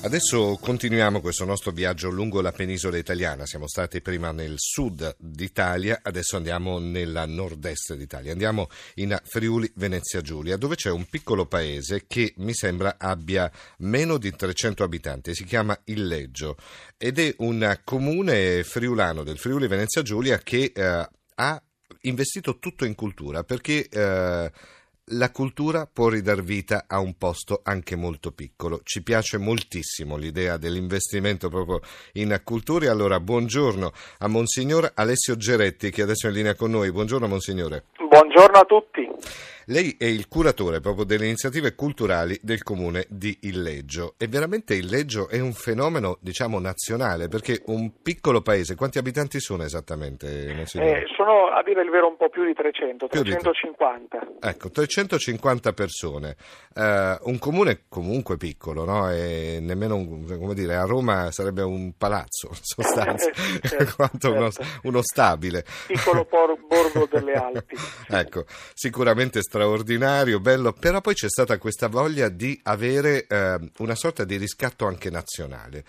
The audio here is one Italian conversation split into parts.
Adesso continuiamo questo nostro viaggio lungo la penisola italiana. Siamo stati prima nel sud d'Italia, adesso andiamo nella nord-est d'Italia. Andiamo in Friuli Venezia Giulia, dove c'è un piccolo paese che mi sembra abbia meno di 300 abitanti. Si chiama Illeggio ed è un comune friulano del Friuli Venezia Giulia che eh, ha investito tutto in cultura perché eh, la cultura può ridar vita a un posto anche molto piccolo. Ci piace moltissimo l'idea dell'investimento proprio in cultura. Allora, buongiorno a Monsignor Alessio Geretti che adesso è in linea con noi. Buongiorno Monsignore. Buongiorno a tutti. Lei è il curatore proprio delle iniziative culturali del comune di Illeggio e veramente Illeggio è un fenomeno diciamo nazionale perché un piccolo paese, quanti abitanti sono esattamente? Eh, sono a dire il vero un po' più di 300, più 350. Di... Ecco, 350 persone, uh, un comune comunque piccolo, no? E nemmeno un, come dire, a Roma sarebbe un palazzo in sostanza, certo, quanto certo. Uno, uno, stabile. Piccolo por- borgo delle Alpi. ecco, sicuramente straordinario straordinario, bello, però poi c'è stata questa voglia di avere eh, una sorta di riscatto anche nazionale.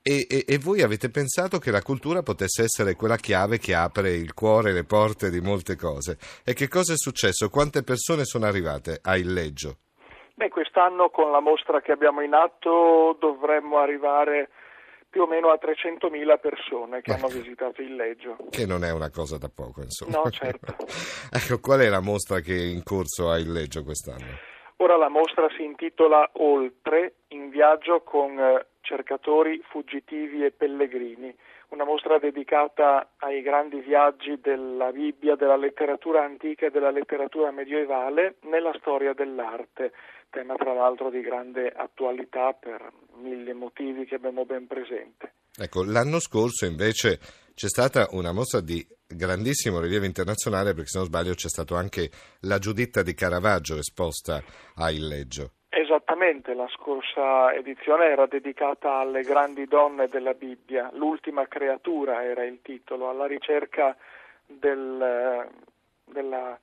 E, e, e, voi avete pensato che la cultura potesse essere quella chiave che apre il cuore, le porte di molte cose. E che cosa è successo? Quante persone sono arrivate a Illeggio? Beh, quest'anno con la mostra che abbiamo in atto dovremmo arrivare più o meno a 300.000 persone che hanno visitato il Leggio. Che non è una cosa da poco, insomma. No, certo. ecco, qual è la mostra che è in corso a Il Leggio quest'anno? Ora la mostra si intitola Oltre, in viaggio con eh, cercatori, fuggitivi e pellegrini, una mostra dedicata ai grandi viaggi della Bibbia, della letteratura antica e della letteratura medievale nella storia dell'arte, tema tra l'altro di grande attualità per mille motivi che abbiamo ben presente. Ecco, l'anno scorso invece c'è stata una mostra di grandissimo rilievo internazionale perché se non sbaglio c'è stata anche la Giuditta di Caravaggio esposta a Illeggio. Esattamente, la scorsa edizione era dedicata alle grandi donne della Bibbia, l'ultima creatura era il titolo, alla ricerca del, della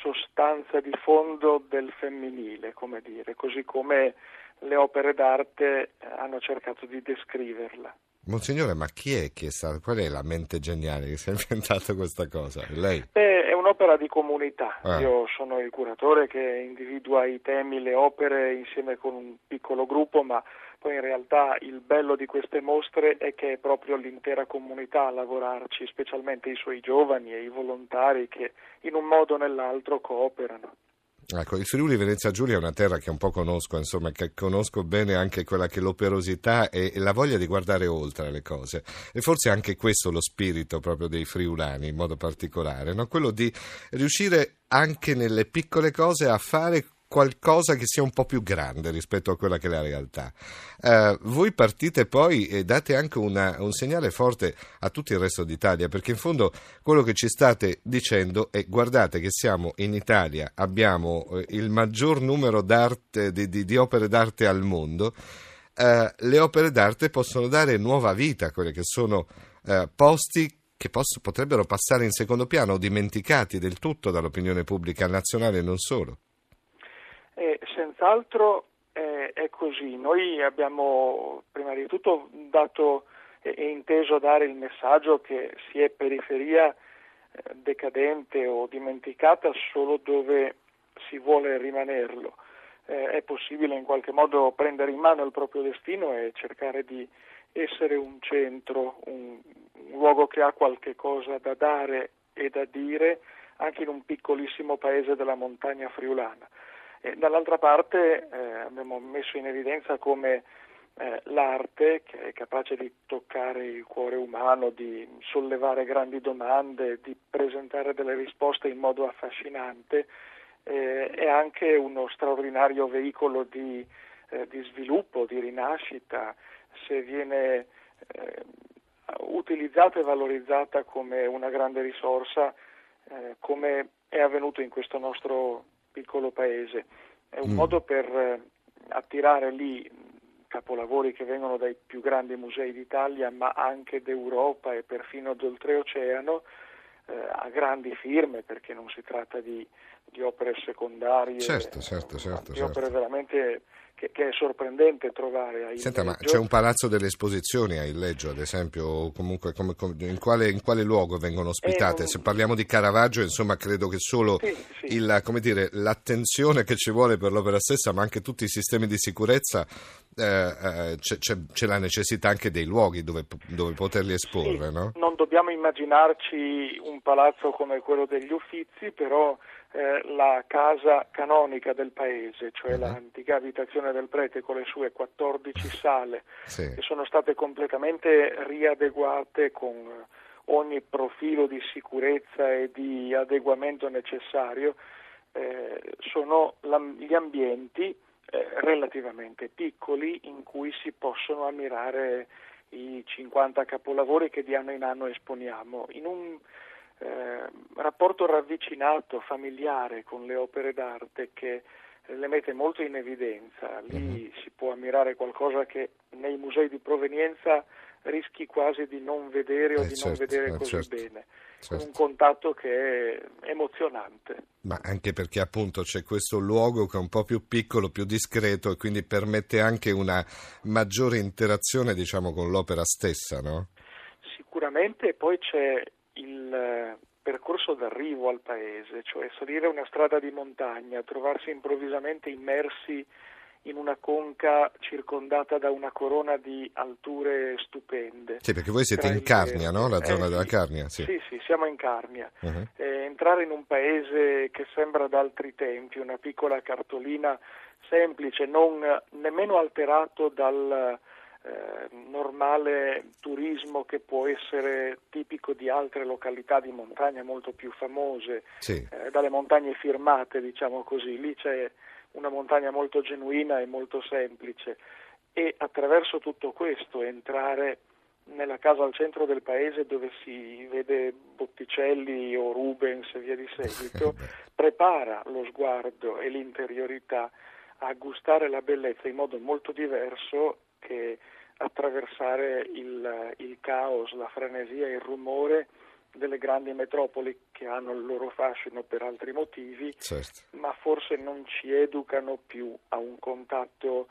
sostanza di fondo del femminile, come dire, così come le opere d'arte hanno cercato di descriverla. Monsignore, ma chi è che sa, qual è la mente geniale che si è inventato questa cosa? Lei? Beh, è un'opera di comunità. Ah. Io sono il curatore che individua i temi, le opere insieme con un piccolo gruppo, ma poi in realtà il bello di queste mostre è che è proprio l'intera comunità a lavorarci, specialmente i suoi giovani e i volontari che in un modo o nell'altro cooperano. Ecco, il Friuli Venezia Giulia è una terra che un po' conosco, insomma, che conosco bene anche quella che è l'operosità e, e, la voglia di guardare oltre le cose. E forse anche questo lo spirito proprio dei friulani in modo particolare, no? quello di riuscire anche nelle piccole cose a fare qualcosa che sia un po' più grande rispetto a quella che è la realtà. Uh, voi partite poi e date anche una, un segnale forte a tutto il resto d'Italia, perché in fondo quello che ci state dicendo è guardate che siamo in Italia, abbiamo eh, il maggior numero di, di, di, opere d'arte al mondo, uh, le opere d'arte possono dare nuova vita a quelli che sono uh, posti che posso, potrebbero passare in secondo piano o dimenticati del tutto dall'opinione pubblica nazionale e non solo. Eh, senz'altro eh, è così. Noi abbiamo prima di tutto dato e eh, inteso dare il messaggio che si è periferia eh, decadente o dimenticata solo dove si vuole rimanerlo. Eh, è possibile in qualche modo prendere in mano il proprio destino e cercare di essere un centro, un, un luogo che ha qualche cosa da dare e da dire anche in un piccolissimo paese della montagna friulana. E dall'altra parte eh, abbiamo messo in evidenza come eh, l'arte, che è capace di toccare il cuore umano, di sollevare grandi domande, di presentare delle risposte in modo affascinante, eh, è anche uno straordinario veicolo di, eh, di sviluppo, di rinascita, se viene eh, utilizzata e valorizzata come una grande risorsa, eh, come è avvenuto in questo nostro piccolo paese. È un mm. modo per eh, attirare lì capolavori che vengono dai più grandi musei d'Italia, ma anche d'Europa e perfino d'oltreoceano, eh, a grandi firme, perché non si tratta di, di opere secondarie, certo, certo, certo, di opere certo. veramente che, che, è sorprendente trovare a Senta, ma c'è un palazzo delle esposizioni a Illeggio, ad esempio, o comunque come, come, in, quale, in, quale, luogo vengono ospitate? Un... Se parliamo di Caravaggio, insomma, credo che solo sì, sì. Il, dire, l'attenzione che ci vuole per l'opera stessa, ma anche tutti i sistemi di sicurezza, eh, eh, c'è, c'è, c'è, la necessità anche dei luoghi dove, dove poterli esporre, sì, no? Non dobbiamo immaginarci un palazzo come quello degli Uffizi, però eh, la casa canonica del paese, cioè uh-huh. l'antica abitazione del prete con le sue 14 sale, sì. che sono state completamente riadeguate con ogni profilo di sicurezza e di adeguamento necessario, eh, sono la, gli ambienti eh, relativamente piccoli in cui si possono ammirare i 50 capolavori che di anno in anno esponiamo. In un eh, rapporto ravvicinato, familiare con le opere d'arte che le mette molto in evidenza. Lì mm-hmm. si può ammirare qualcosa che nei musei di provenienza rischi quasi di non vedere o eh, di certo, non vedere eh, così certo, bene. Certo. Un contatto che è emozionante. Ma anche perché appunto c'è questo luogo che è un po' più piccolo, più discreto e quindi permette anche una maggiore interazione diciamo con l'opera stessa, no? Sicuramente poi c'è il percorso d'arrivo al paese, cioè salire una strada di montagna, trovarsi improvvisamente immersi in una conca circondata da una corona di alture stupende. Sì, perché voi siete in Carnia, no? La zona eh, della Carnia, sì. Sì, sì, siamo in Carnia. Uh-huh. Eh, entrare in un paese che sembra d'altri tempi, una piccola cartolina semplice, non nemmeno alterato dal eh, normale turismo che può essere tipico di altre località di montagna molto più famose, sì. eh, dalle montagne firmate, diciamo così. Lì c'è una montagna molto genuina e molto semplice e attraverso tutto questo entrare nella casa al centro del paese dove si vede Botticelli o Rubens e via di seguito, prepara lo sguardo e l'interiorità a gustare la bellezza in modo molto diverso che attraversare il, il caos, la frenesia, il rumore delle grandi metropoli che hanno il loro fascino per altri motivi, certo. ma forse non ci educano più a un contatto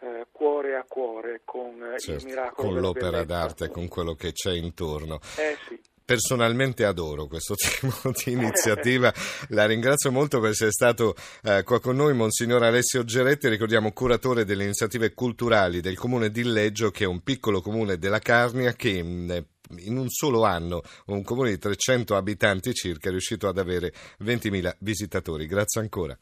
eh, cuore a cuore con certo. il miracolo con l'opera bellezza. d'arte, con quello che c'è intorno. Eh sì. Personalmente adoro questo tipo di iniziativa, la ringrazio molto per essere stato eh, qua con noi, Monsignor Alessio Geretti, ricordiamo curatore delle iniziative culturali del comune di Leggio, che è un piccolo comune della Carnia che in, in un solo anno, un comune di 300 abitanti circa, è riuscito ad avere 20.000 visitatori. Grazie ancora.